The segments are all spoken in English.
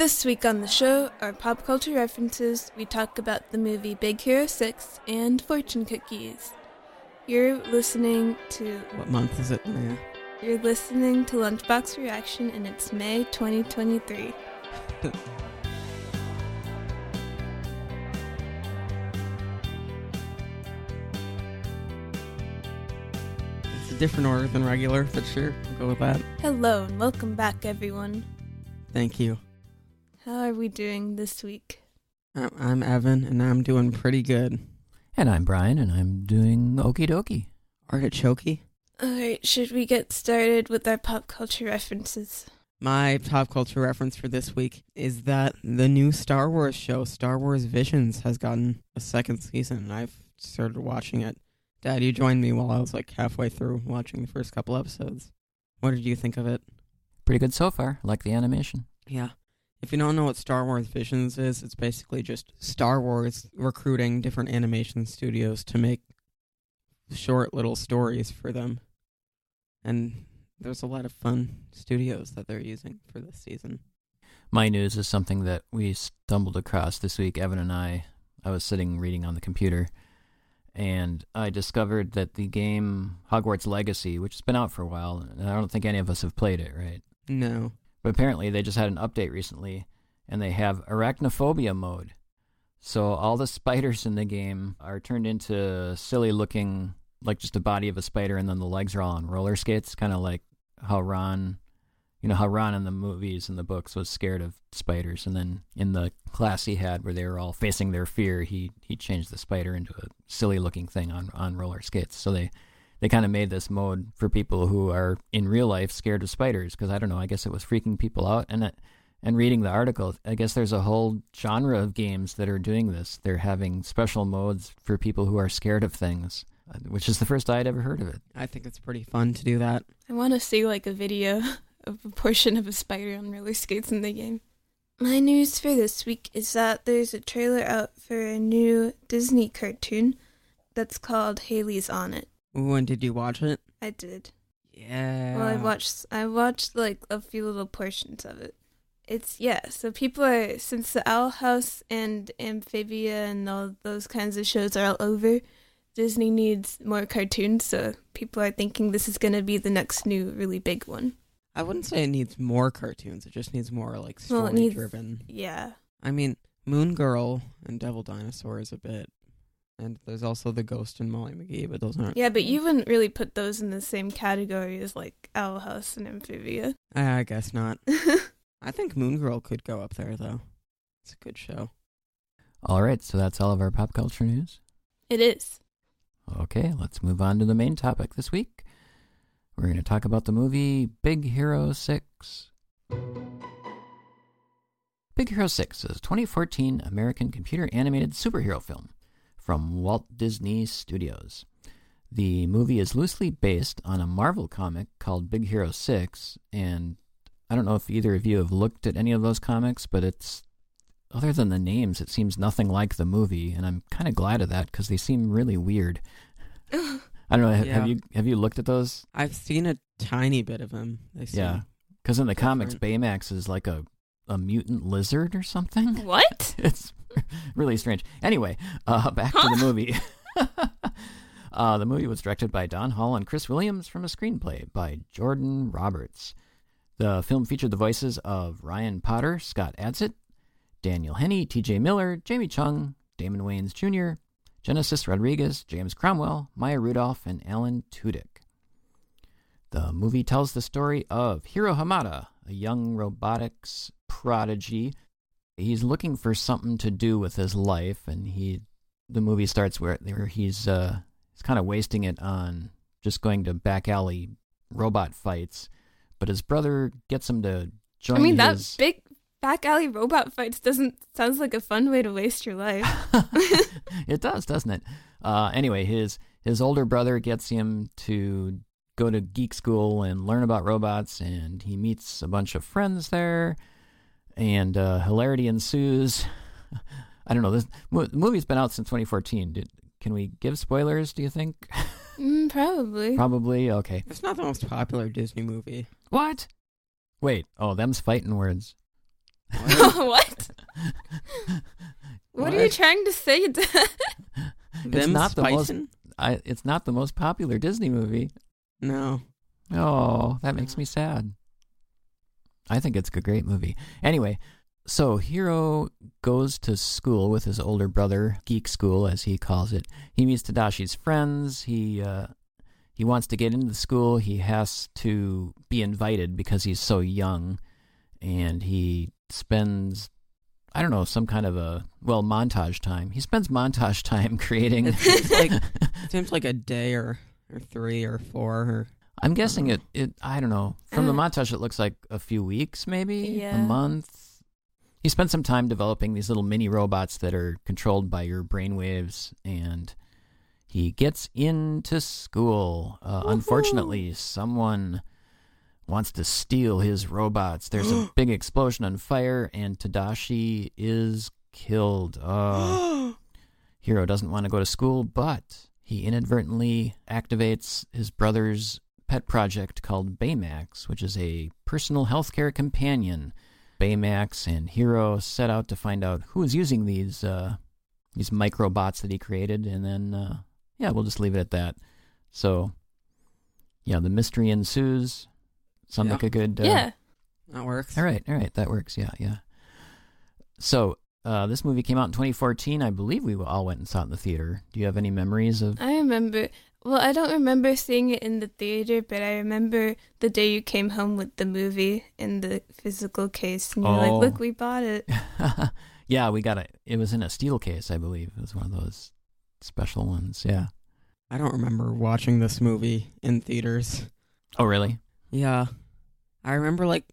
This week on the show are pop culture references. We talk about the movie Big Hero 6 and fortune cookies. You're listening to What month is it? Yeah. you're listening to Lunchbox Reaction and it's May 2023. It's a different order than regular, but sure, I'll go with that. Hello and welcome back everyone. Thank you. How are we doing this week? I'm, I'm Evan, and I'm doing pretty good. And I'm Brian, and I'm doing okie dokie. Artichokey? Alright, should we get started with our pop culture references? My pop culture reference for this week is that the new Star Wars show, Star Wars Visions, has gotten a second season, and I've started watching it. Dad, you joined me while I was like halfway through watching the first couple episodes. What did you think of it? Pretty good so far. Like the animation. Yeah. If you don't know what Star Wars Visions is, it's basically just Star Wars recruiting different animation studios to make short little stories for them. And there's a lot of fun studios that they're using for this season. My news is something that we stumbled across this week. Evan and I, I was sitting reading on the computer, and I discovered that the game Hogwarts Legacy, which has been out for a while, and I don't think any of us have played it, right? No. But apparently they just had an update recently, and they have arachnophobia mode. So all the spiders in the game are turned into silly looking, like just the body of a spider, and then the legs are all on roller skates, kind of like how Ron, you know, how Ron in the movies and the books was scared of spiders, and then in the class he had where they were all facing their fear, he he changed the spider into a silly looking thing on on roller skates. So they they kind of made this mode for people who are in real life scared of spiders because I don't know, I guess it was freaking people out and it, and reading the article, I guess there's a whole genre of games that are doing this. They're having special modes for people who are scared of things, uh, which is the first I'd ever heard of it. I think it's pretty fun to do that. I want to see like a video of a portion of a spider on roller skates in the game. My news for this week is that there's a trailer out for a new Disney cartoon that's called Hailey's on It. When did you watch it? I did. Yeah. Well, I watched I watched like a few little portions of it. It's yeah, so people are since the Owl House and Amphibia and all those kinds of shows are all over, Disney needs more cartoons, so people are thinking this is going to be the next new really big one. I wouldn't say it needs more cartoons. It just needs more like Well, story needs- driven. Yeah. I mean, Moon Girl and Devil Dinosaur is a bit, and there's also the Ghost and Molly McGee, but those aren't. Yeah, but you wouldn't really put those in the same category as like Owl House and Amphibia. I guess not. I think Moon Girl could go up there though. It's a good show. All right, so that's all of our pop culture news. it is. Okay, let's move on to the main topic this week. We're going to talk about the movie Big Hero 6. Big Hero 6 is a 2014 American computer animated superhero film from Walt Disney Studios. The movie is loosely based on a Marvel comic called Big Hero 6, and I don't know if either of you have looked at any of those comics, but it's other than the names, it seems nothing like the movie, and I'm kind of glad of that because they seem really weird. I don't know. Have, Yeah. have you have you looked at those? I've seen a tiny bit of them. They seem- Yeah, because in the comics, Baymax is like a a mutant lizard or something. What? It's really strange. Anyway, uh, back to the movie. uh, the movie was directed by Don Hall and Chris Williams from a screenplay by Jordan Roberts. The film featured the voices of Ryan Potter, Scott Adsit, Daniel Henney, T.J. Miller, Jamie Chung, Damon Wayans Jr., Genesis Rodriguez, James Cromwell, Maya Rudolph, and Alan Tudyk. The movie tells the story of Hiro Hamada, a young robotics prodigy. He's looking for something to do with his life, and he. The movie starts where, where he's uh, he's kind of wasting it on just going to back alley robot fights, but his brother gets him to join. I mean, that big back alley robot fights doesn't sounds like a fun way to waste your life. it does, doesn't it? Uh, anyway, his his older brother gets him to go to geek school and learn about robots, and he meets a bunch of friends there, and uh, hilarity ensues. I don't know. This mo- the movie's been out since 2014. Did, can we give spoilers? Do you think? Mm, probably. Probably. Okay. It's not the most popular Disney movie. What? Wait. Oh, them's fighting words. what? What are you trying to say? Dad? Them not the most- I, it's not the most popular Disney movie. No. Oh, that makes me sad. I think it's a great movie. Anyway, so Hiro goes to school with his older brother, geek school as he calls it. He meets Tadashi's friends. He uh, he wants to get into the school. He has to be invited because he's so young, and he spends I don't know some kind of a well montage time. He spends montage time creating. Like it seems like a day or or three or four or I'm guessing it, it. I don't know. From the Uh. montage, it looks like a few weeks, maybe a month. He spent some time developing these little mini robots that are controlled by your brainwaves, and he gets into school. Uh, unfortunately, someone wants to steal his robots. There's a big explosion on fire, and Tadashi is killed. Uh, Hiro doesn't want to go to school, but he inadvertently activates his brother's pet project called Baymax, which is a personal healthcare companion. Baymax and Hiro set out to find out who is using these uh, these microbots that he created, and then uh, yeah, we'll just leave it at that. So yeah, the mystery ensues. Sound Yeah. like a good uh, yeah. that works. all right, all right, that works. Yeah, yeah. So uh, this movie came out in 2014. I believe we all went and saw it in the theater. Do you have any memories of? I remember. Well, I don't remember seeing it in the theater, but I remember the day you came home with the movie in the physical case, and you're Oh. like, "Look, oh. we bought it." yeah, we got it. It was in a steel case, I believe. It was one of those special ones. Yeah. I don't remember watching this movie in theaters. Oh, really? Yeah. I remember like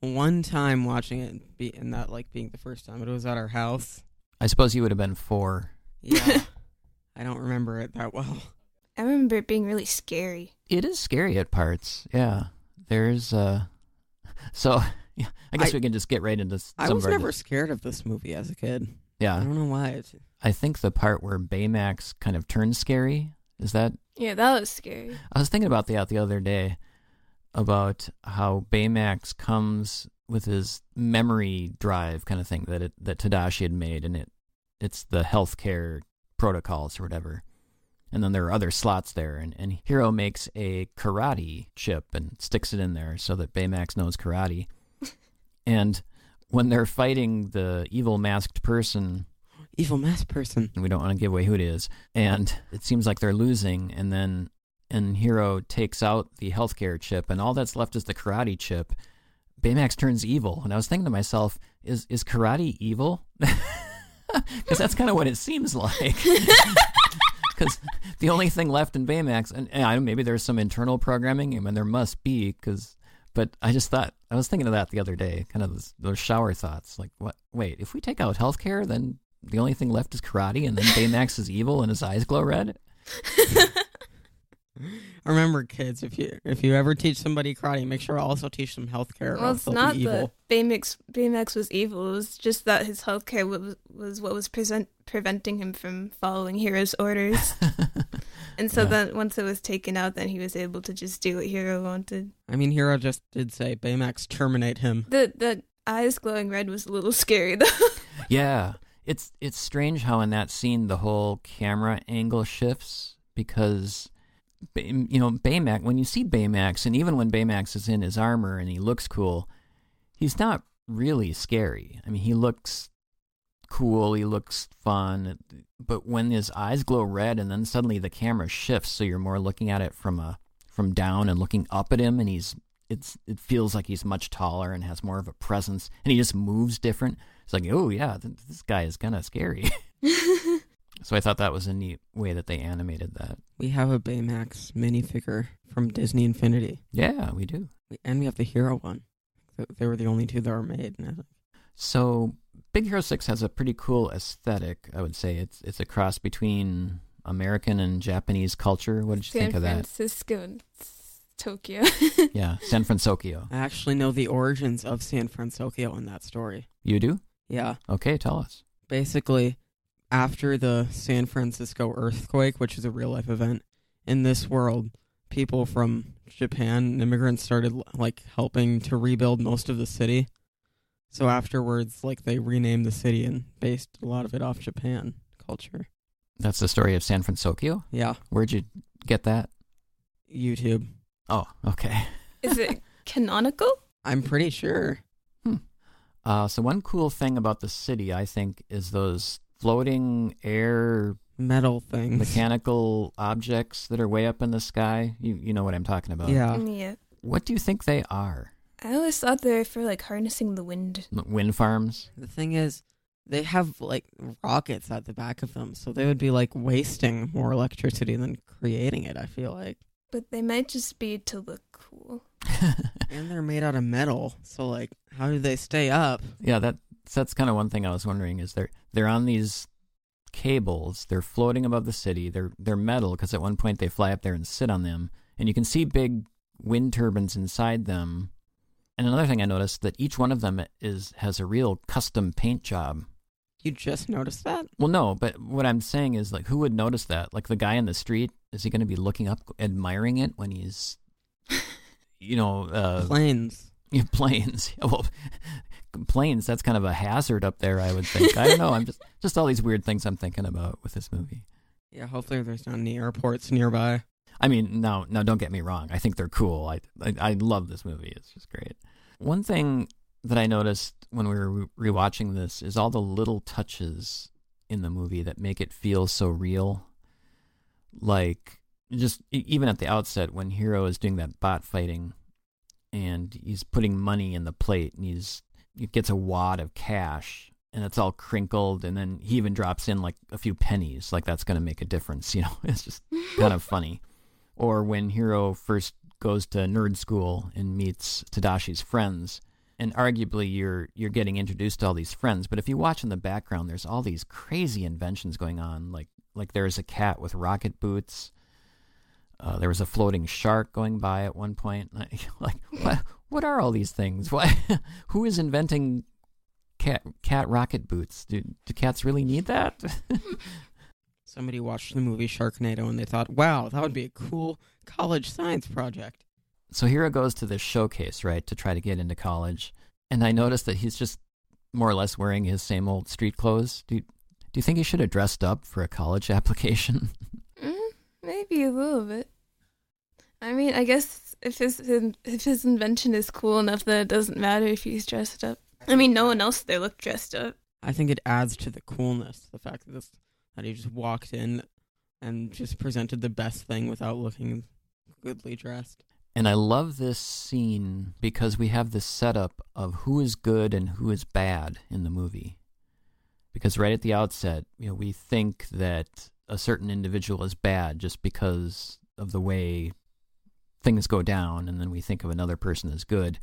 one time watching it and be and that like being the first time. It was at our house. I suppose you would have been four. Yeah. I don't remember it that well. I remember it being really scary. It is scary at parts. Yeah. There's uh. So yeah, I guess I- we can just get right into s- I some was of our. never scared of this movie as a kid. Yeah. I don't know why. It's, I think the part where Baymax kind of turns scary is that Yeah, that was scary. I was thinking about that the other day about how Baymax comes with his memory drive kind of thing that it, that Tadashi had made, and it it's the healthcare protocols or whatever. And then there are other slots there, and, and Hiro makes a karate chip and sticks it in there so that Baymax knows karate. and when they're fighting the evil masked person, evil masked person. we don't want to give away who it is. And it seems like they're losing, and then and Hiro takes out the healthcare chip, and all that's left is the karate chip. Baymax turns evil, and I was thinking to myself, is is karate evil? Because that's kind of what it seems like. Because the only thing left in Baymax, and, and I maybe there's some internal programming, I mean there must be, because. But I just thought I was thinking of that the other day, kind of those, those shower thoughts. Like, what? Wait, if we take out healthcare, then the only thing left is karate, and then Baymax is evil and his eyes glow red. Remember, kids, if you if you ever teach somebody karate, make sure to also teach them healthcare. or well, it's not be evil. that Baymax Baymax was evil. It was just that his healthcare was was what was present preventing him from following Hiro's orders. And so Yeah. then once it was taken out, then he was able to just do what Hiro wanted. I mean, Hiro just did say Baymax terminate him. The the eyes glowing red was a little scary though. yeah, it's it's strange how in that scene the whole camera angle shifts because Bay- you know Baymax. When you see Baymax, and even when Baymax is in his armor and he looks cool, he's not really scary. I mean, he looks cool. He looks fun. But when his eyes glow red, and then suddenly the camera shifts, so you're more looking at it from a from down and looking up at him, and he's it's it feels like he's much taller and has more of a presence, and he just moves different. It's like, oh yeah, th- this guy is kind of scary. so I thought that was a neat way that they animated that. We have a Baymax minifigure from Disney Infinity, Yeah, we do. And we have the Hiro one. They were the only two that were made. So Big Hero Six has a pretty cool aesthetic. I would say it's it's a cross between American and Japanese culture. What did you San think of that? Francisco and Tokyo. Yeah, San Francisco. I actually know the origins of San Francisco in that story. You do? Yeah, Okay, tell us. basically, after the San Francisco earthquake, which is a real life event in this world, people from Japan, immigrants, started like helping to rebuild most of the city. So afterwards, like they renamed the city and based a lot of it off Japan culture. That's the story of San Francisco. Yeah, Where'd you get that? YouTube. Oh, okay. Is it canonical? I'm pretty sure. Uh, so one cool thing about the city, I think, is those floating air Metal things. mechanical objects that are way up in the sky. You you know what I'm talking about? Yeah. Mm, yeah. What do you think they are? I always thought they were for like harnessing the wind. Wind farms? The thing is, they have like rockets at the back of them, so they would be like wasting more electricity than creating it. I feel like, But they might just be to look cool. and they're made out of metal, so like, how do they stay up? yeah, that that's kind of one thing I was wondering. Is they're they're on these cables. They're floating above the city. They're they're metal because at one point they fly up there and sit on them, and you can see big wind turbines inside them. And another thing I noticed that each one of them is has a real custom paint job. You just noticed that? Well, no, but what I'm saying is like, who would notice that? Like the guy in the street, is he going to be looking up, admiring it when he's, you know, uh, Planes. Yeah, planes? Well, planes. That's kind of a hazard up there, I would think. I don't know. I'm just just all these weird things I'm thinking about with this movie. Yeah, hopefully there's not any airports nearby. I mean, no, now, don't get me wrong. I think they're cool. I, I, I love this movie. It's just great. One thing that I noticed when we were re- rewatching this is all the little touches in the movie that make it feel so real. Like, just even at the outset, when Hiro is doing that bot fighting, and he's putting money in the plate, and he's he gets a wad of cash, and it's all crinkled, and then he even drops in like a few pennies, like that's going to make a difference. You know, it's just kind of funny. Or when Hiro first goes to nerd school and meets Tadashi's friends, and arguably you're you're getting introduced to all these friends, but if you watch in the background, there's all these crazy inventions going on. Like like there's a cat with rocket boots. Uh, there was a floating shark going by at one point. Like, like what what are all these things? Why who is inventing cat cat rocket boots? Do do cats really need that? Somebody watched the movie Sharknado and they thought, wow, that would be a cool college science project. so Hiro goes to this showcase, right, to try to get into college. And I noticed that he's just more or less wearing his same old street clothes. Do do you think he should have dressed up for a college application? Maybe a little bit. I mean, I guess if his if his invention is cool enough, that it doesn't matter if he's dressed up. I mean, no one else there looked dressed up. I think it adds to the coolness, the fact that this that he just walked in and just presented the best thing without looking goodly dressed. and I love this scene because we have this setup of who is good and who is bad in the movie. Because right at the outset, you know, we think that a certain individual is bad just because of the way things go down, and then we think of another person as good,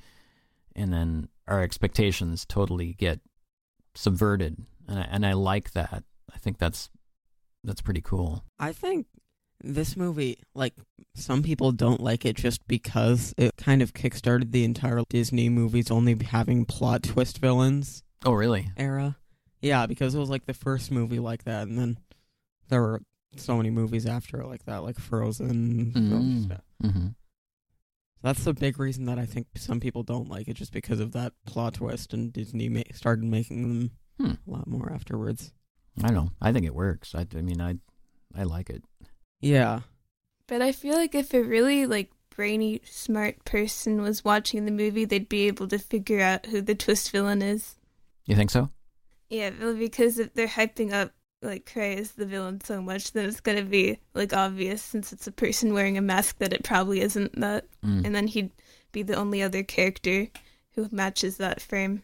and then our expectations totally get subverted, and I, and I like that. I think that's that's pretty cool. I think this movie, like some people don't like it just because it kind of kickstarted the entire Disney movies only having plot twist villains Oh, really? era. Yeah, because it was like the first movie like that, and then there were so many movies after like that, like Frozen. Mm. stuff. Mm-hmm. That's the big reason that I think some people don't like it, just because of that plot twist, and Disney ma- started making them Hmm. a lot more afterwards. I know. I think it works. I, I mean, I I like it. Yeah, But I feel like if a really like brainy, smart person was watching the movie, they'd be able to figure out who the twist villain is. You think so? Yeah, because if they're hyping up like Krei as the villain so much, then it's gonna be like obvious since it's a person wearing a mask that it probably isn't that, Mm. and then he'd be the only other character who matches that frame.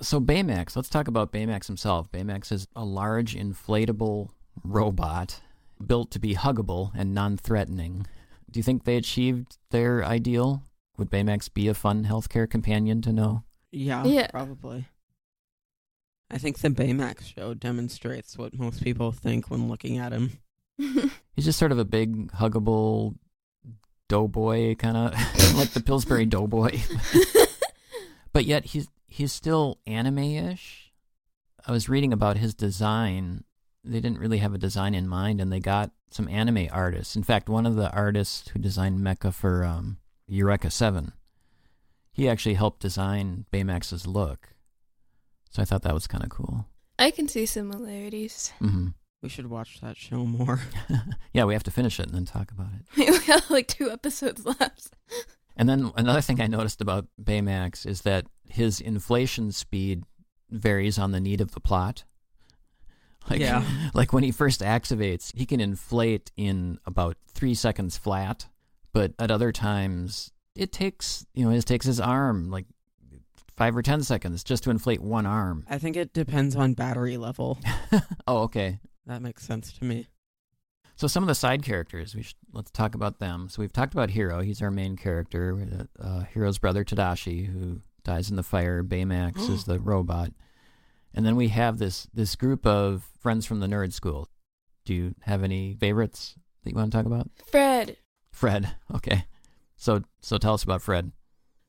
So Baymax, let's talk about Baymax himself. Baymax is a large inflatable robot built to be huggable and non-threatening. Do you think they achieved their ideal? Would Baymax be a fun healthcare companion to know? Yeah, Yeah. probably. I think the Baymax show demonstrates what most people think when looking at him. He's just sort of a big, huggable doughboy, kind of like the Pillsbury Doughboy. but yet he's he's still anime-ish. I was reading about his design. They didn't really have a design in mind, and they got some anime artists. In fact, one of the artists who designed Mecha for um, Eureka Seven, he actually helped design Baymax's look. So I thought that was kind of cool. I can see similarities. hmm We should watch that show more. yeah, we have to finish it and then talk about it. we have like two episodes left. And then another thing I noticed about Baymax is that his inflation speed varies on the need of the plot. Like, Yeah. like when he first activates, he can inflate in about three seconds flat, but at other times it takes you know it takes his arm like five or ten seconds just to inflate one arm. I think it depends on battery level. oh, okay. That makes sense to me. So some of the side characters, we should let's talk about them. So we've talked about Hiro. He's our main character. Uh, Hiro's brother Tadashi, who dies in the fire. Baymax is the robot, and then we have this this group of friends from the nerd school. Do you have any favorites that you want to talk about? Fred. Fred. Okay. So so tell us about Fred.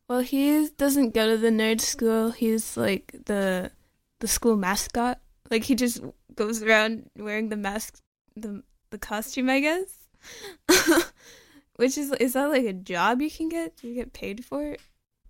Well, he doesn't go to the nerd school. He's like the the school mascot. Like he just goes around wearing the mask, the the costume, I guess. Which is is that like a job you can get? Do you get paid for it?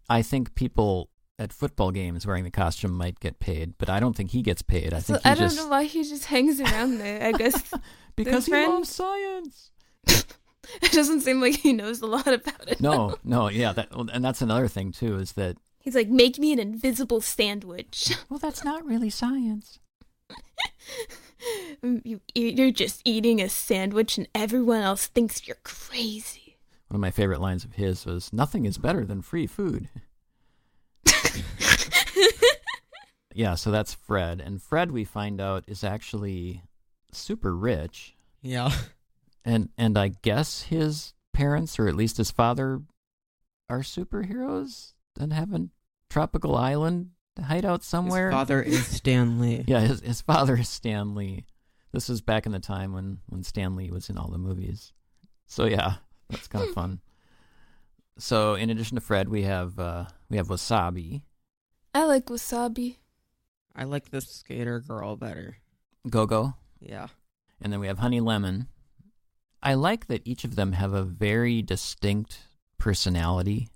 I think people at football games wearing the costume might get paid, but I don't think he gets paid. I so think he I don't just know why he just hangs around there. I guess because he loves science. it doesn't seem like he knows a lot about it. No, no, yeah, that and that's another thing too is that He's like, make me an invisible sandwich. well, that's not really science. Mm, you, you're just eating a sandwich, and everyone else thinks you're crazy. One of my favorite lines of his was, "Nothing is better than free food." yeah, so that's Fred, and Fred we find out is actually super rich, Yeah. and and I guess his parents or at least his father are superheroes and have a tropical island hideout somewhere. His father is Stan Lee. Yeah, his his father is Stan Lee. This was back in the time when when Stan Lee was in all the movies. So yeah, that's kind of fun. So in addition to Fred, we have uh, we have Wasabi, I like wasabi. I like the skater girl better. Gogo, Yeah. and then we have Honey Lemon. I like that each of them have a very distinct personality.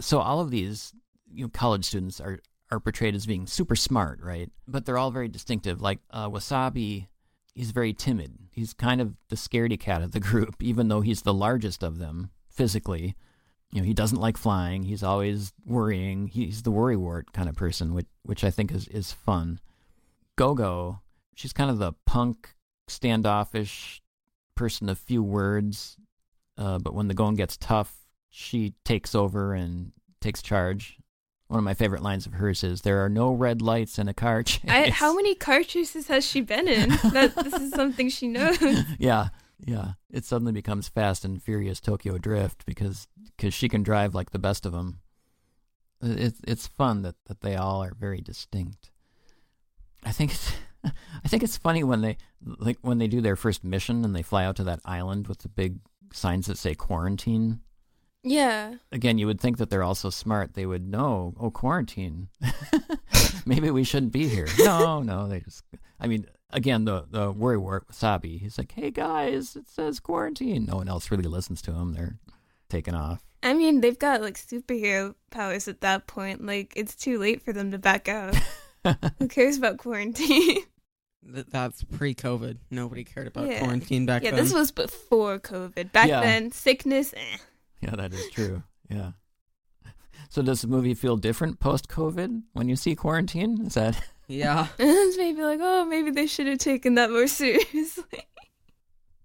So all of these you know college students are are portrayed as being super smart, right? But they're all very distinctive. Like uh, Wasabi, he's very timid. He's kind of the scaredy cat of the group, even though he's the largest of them physically. You know, he doesn't like flying. He's always worrying. He's the worrywart kind of person, which which I think is is fun. Gogo, she's kind of the punk, standoffish person of few words, uh, but when the going gets tough, she takes over and takes charge. One of my favorite lines of hers is, "There are no red lights in a car chase." I, how many car chases has she been in? That this is something she knows. yeah, yeah. It suddenly becomes Fast and Furious Tokyo Drift because cause she can drive like the best of them. It's it's fun that, that they all are very distinct. I think it's I think it's funny when they like when they do their first mission and they fly out to that island with the big signs that say quarantine. Yeah. Again, you would think that they're all so smart they would know, oh, quarantine. Maybe we shouldn't be here. No, no, they just I mean, again, the the worrywart Wasabi, he's like, "Hey guys, it says quarantine." No one else really listens to him. They're taking off. I mean, they've got like superhero powers at that point. Like, it's too late for them to back out. Who cares about quarantine? That's pre-COVID. Nobody cared about Yeah. quarantine back yeah, then. Yeah, this was before COVID. Back Yeah. then, sickness, eh. Yeah, that is true. Yeah. So does the movie feel different post COVID when you see quarantine? Is that yeah. And it's maybe like, oh, maybe they should have taken that more seriously.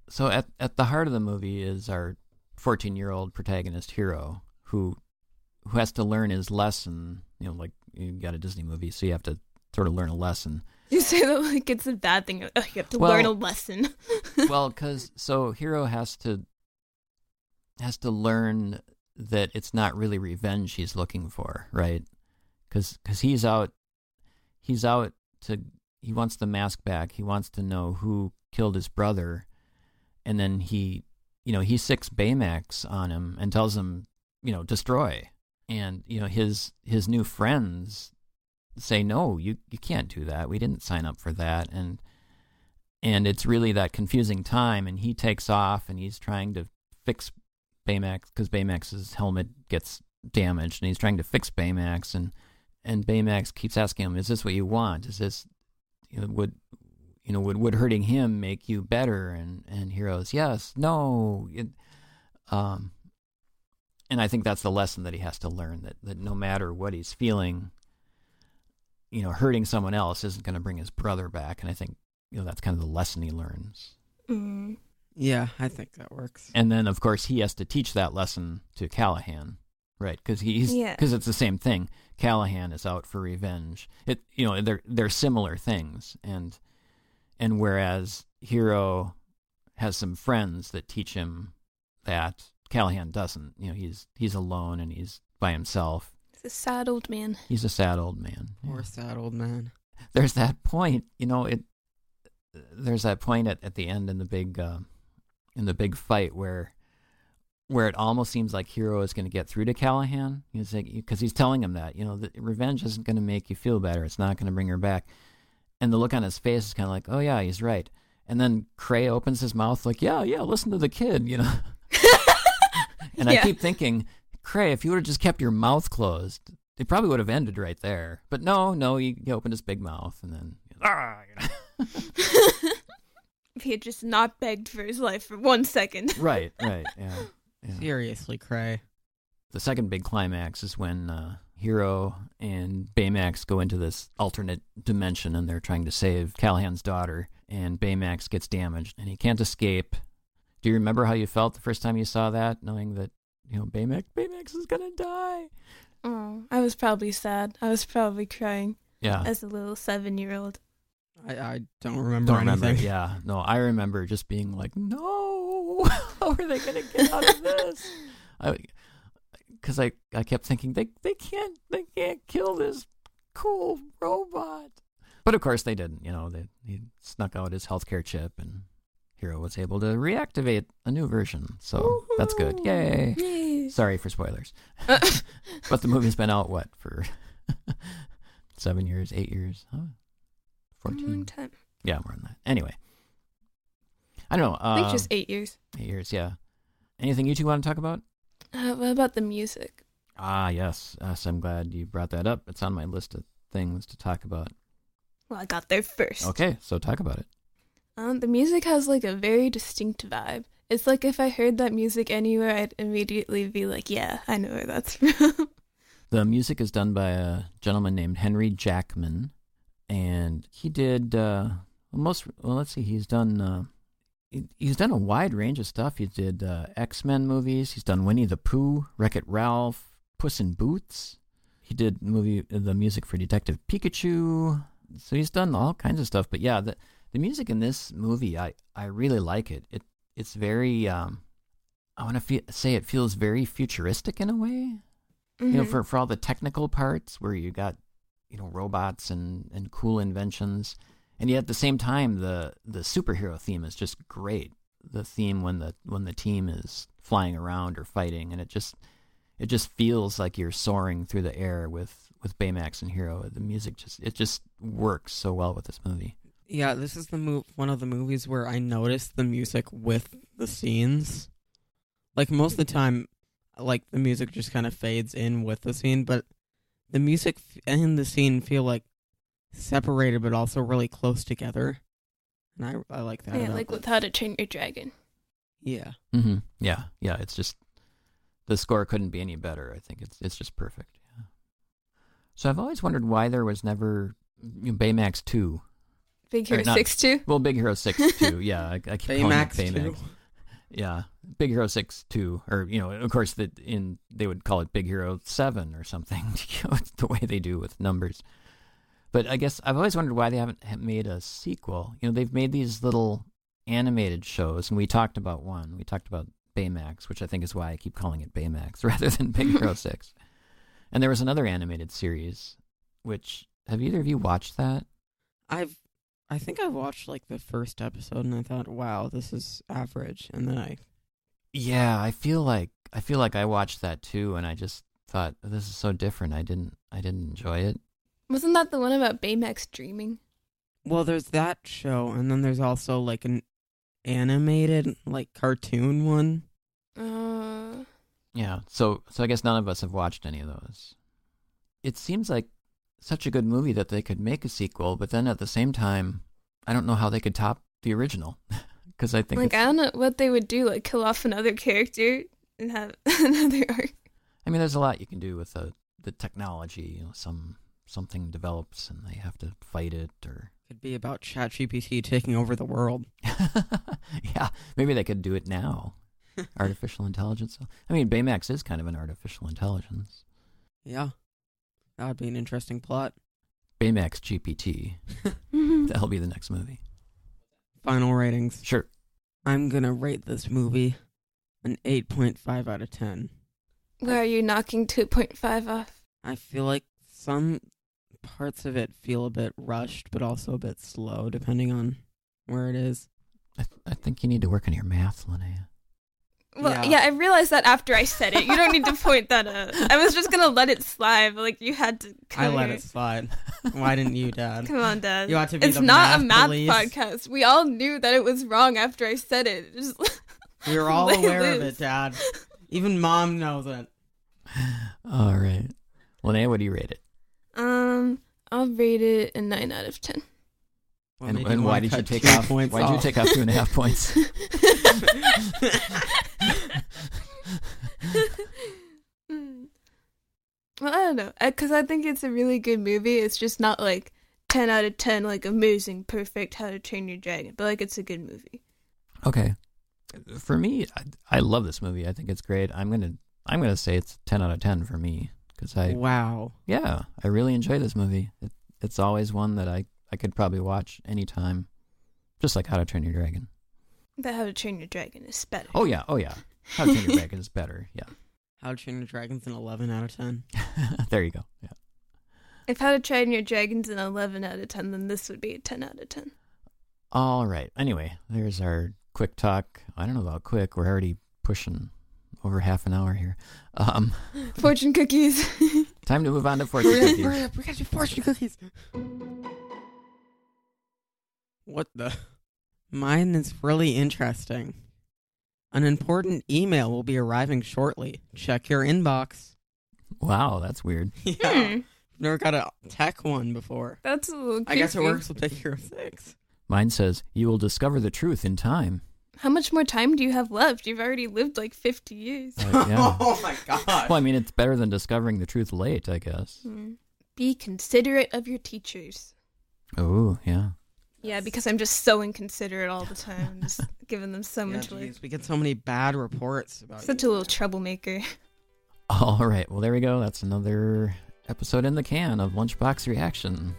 so? At at the heart of the movie is our fourteen year old protagonist Hiro who who has to learn his lesson. You know, like you got a Disney movie, so you have to sort of learn a lesson. You say that like it's a bad thing. Oh, you have to Well- learn a lesson. well, because so Hiro has to has to learn that it's not really revenge he's looking for, right? because cause he's out he's out to he wants the mask back. He wants to know who killed his brother, and then he you know he sicks Baymax on him and tells him you know destroy, and you know his his new friends say no you you can't do that we didn't sign up for that and and it's really that confusing time and he takes off and he's trying to fix Baymax because Baymax's helmet gets damaged and he's trying to fix Baymax and and Baymax keeps asking him is this what you want? Is this you know, would you know would would hurting him make you better? And and heroes yes no it, um and I think that's the lesson that he has to learn that that no matter what he's feeling you know hurting someone else isn't going to bring his brother back and I think you know that's kind of the lesson he learns. Mm. Yeah, I think that works. and then of course he has to teach that lesson to Callahan, right? Because he's Yeah. because it's the same thing. Callahan is out for revenge. It you know they're they're similar things, and and whereas Hiro has some friends that teach him that Callahan doesn't. You know he's he's alone and he's by himself. He's a sad old man. He's a sad old man. Poor sad old man. There's that point, you know it. There's that point at, at the end in the big uh, in the big fight where where it almost seems like Hiro is going to get through to Callahan. He's like, because he's telling him that, you know, that revenge isn't going to make you feel better. It's not going to bring her back. And the look on his face is kind of like, oh yeah, he's right. And then Krei opens his mouth like, yeah, yeah, listen to the kid, you know. and I keep thinking, Krei, if you would have just kept your mouth closed, it probably would have ended right there. But no, no, he, he opened his big mouth and then, ah, you know. if he had just not begged for his life for one second. right, right, yeah. yeah. Seriously, Krei. the second big climax is when uh, Hiro and Baymax go into this alternate dimension and they're trying to save Callahan's daughter, and Baymax gets damaged and he can't escape. Do you remember how you felt the first time you saw that, knowing that you know Baymax Baymax is gonna die? Oh, I was probably sad. I was probably crying Yeah, as a little seven-year-old. I, I don't remember don't remember. anything. Yeah, no, I remember just being like, no, how are they gonna get out of this? I, because I, I kept thinking they they can't they can't kill this cool robot. But of course they didn't. You know, they he snuck out his healthcare chip, and Hiro was able to reactivate a new version. So that's good. Yay! Yay! Sorry for spoilers, uh. but the movie's been out what for seven years, eight years, huh? Long fourteen. time. Yeah, more than that. Anyway, I don't know. I think Uh, just eight years. eight years. Yeah. Anything you two want to talk about? Uh, what about the music? Ah, yes. Yes, I'm glad you brought that up. It's on my list of things to talk about. Well, I got there first. Okay, so talk about it. Um, the music has like a very distinct vibe. It's like if I heard that music anywhere, I'd immediately be like, "Yeah, I know where that's from." The music is done by a gentleman named Henry Jackman, and he did uh, most. Well, let's see. He's done. Uh, he- he's done a wide range of stuff. He did uh, X Men movies. He's done Winnie the Pooh, Wreck It Ralph, Puss in Boots. He did movie the music for Detective Pikachu. So he's done all kinds of stuff. But yeah, the the music in this movie, I I really like it. It it's very. Um, I want to fe- say it feels very futuristic in a way you know Mhm. for for all the technical parts where you got you know robots and and cool inventions and yet at the same time the the superhero theme is just great the theme when the when the team is flying around or fighting and it just it just feels like you're soaring through the air with with Baymax and Hiro the music just it just works so well with this movie Yeah, this is the move. One of the movies where I noticed the music with the scenes. Like most of the time, like the music just kind of fades in with the scene, but the music and the scene feel like separated, but also really close together. And I I like that. yeah, like with How to Train Your Dragon. yeah. mm-hmm. yeah yeah it's just the score couldn't be any better I think it's it's just perfect yeah so I've always wondered why there was never you know, Baymax 2 Big Or Hero not- Six Two. Well, Big Hero Six two. Yeah, I, I keep calling it Baymax too. Yeah, Big Hero Six two, or you know, of course, that in they would call it Big Hero Seven or something. you know, the way they do with numbers. But I guess I've always wondered why they haven't made a sequel. You know, they've made these little animated shows, and we talked about one. We talked about Baymax, which I think is why I keep calling it Baymax rather than Big Hero Six. And there was another animated series, which have either of you watched that? I've I think I watched like the first episode and I thought, wow, this is average, and then I Yeah, I feel like I feel like I watched that too, and I just thought this is so different. I didn't I didn't enjoy it. Wasn't that the one about Baymax dreaming? well, there's that show, and then there's also like an animated like cartoon one. Uh, Yeah, so so I guess none of us have watched any of those. It seems like such a good movie that they could make a sequel, but then at the same time, I don't know how they could top the original because I think like it's- I don't know what they would do, like kill off another character and have another arc. I mean, there's a lot you can do with the the technology. You know, some something develops and they have to fight it, or it could be about ChatGPT taking over the world. yeah, maybe they could do it now. Artificial intelligence. I mean, Baymax is kind of an artificial intelligence. Yeah, that would be an interesting plot. Baymax GPT. That'll be the next movie. Final ratings. Sure. I'm gonna rate this movie an 8.5 out of 10. Where are you knocking two point five off? I feel like some parts of it feel a bit rushed, but also a bit slow, depending on where it is. I, th- I think you need to work on your math, Linnea. Well, Yeah. yeah. I realized that after I said it. You don't need to point that out. I was just gonna let it slide, but like you had to. I let it slide. Why didn't you, Dad? Come on, Dad. You ought to be it's the not math a math police. podcast. We all knew that it was wrong after I said it. Just We were all let aware of it, Dad. Even Mom knows it. All right. Linnea, what do you rate it? Um, I'll rate it a nine out of ten. What and and why did you take off? points Why did you take off two and a half points? Well, I don't know, because I think it's a really good movie. It's just not like ten out of ten, like amazing, perfect. How to Train Your Dragon, but like it's a good movie. Okay. For me, I, I love this movie. I think it's great. I'm gonna I'm gonna say it's ten out of ten for me because I wow. yeah I really enjoy this movie. It, it's always one that I I could probably watch anytime, just like How to Train Your Dragon. But How to Train Your Dragon is better. Oh yeah, oh yeah. How to Train Your Dragon is better. Yeah. How to Train Your Dragon's an 11 out of 10. there you go. Yeah. If How to Train Your Dragon's an eleven out of ten, then this would be a ten out of ten. All right. Anyway, there's our quick talk. I don't know about quick. We're already pushing over half an hour here. Um, Fortune cookies. time to move on to fortune Hurry up, cookies. hurry up. We got your fortune cookies. What the? Mine is really interesting. An important email will be arriving shortly. Check your inbox. Wow, that's weird. Yeah. Hmm. Never got a tech one before. That's a little creepy. I guess it works with Big Hero 6. Mine says, You will discover the truth in time. How much more time do you have left? You've already lived like 50 years. Uh, yeah. oh my god. Well, I mean, it's better than discovering the truth late, I guess. Hmm. Be considerate of your teachers. Oh, yeah. Yeah, because I'm just so inconsiderate all the time. just giving them so Yeah, much like geez, we get so many bad reports about such you. a little troublemaker. All right. Well, there we go. That's another episode in the can of Lunchbox Reaction.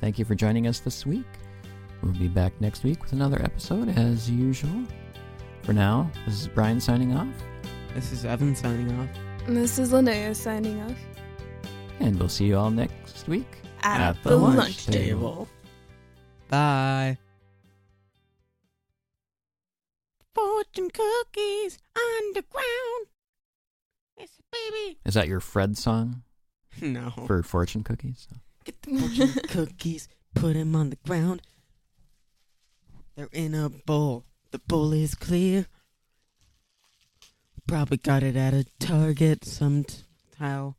Thank you for joining us this week. We'll be back next week with another episode as usual. For now, this is Brian signing off, This is Evan signing off. And this is Linnea signing off. and we'll see you all next week. At, At the, the lunch, lunch table. table. Bye. Fortune cookies underground. It's a baby. Is that your Fred song No. for fortune cookies? Get the fortune cookies, put 'em on the ground. They're in a bowl. The bowl is clear. Probably got it at a Target somehow.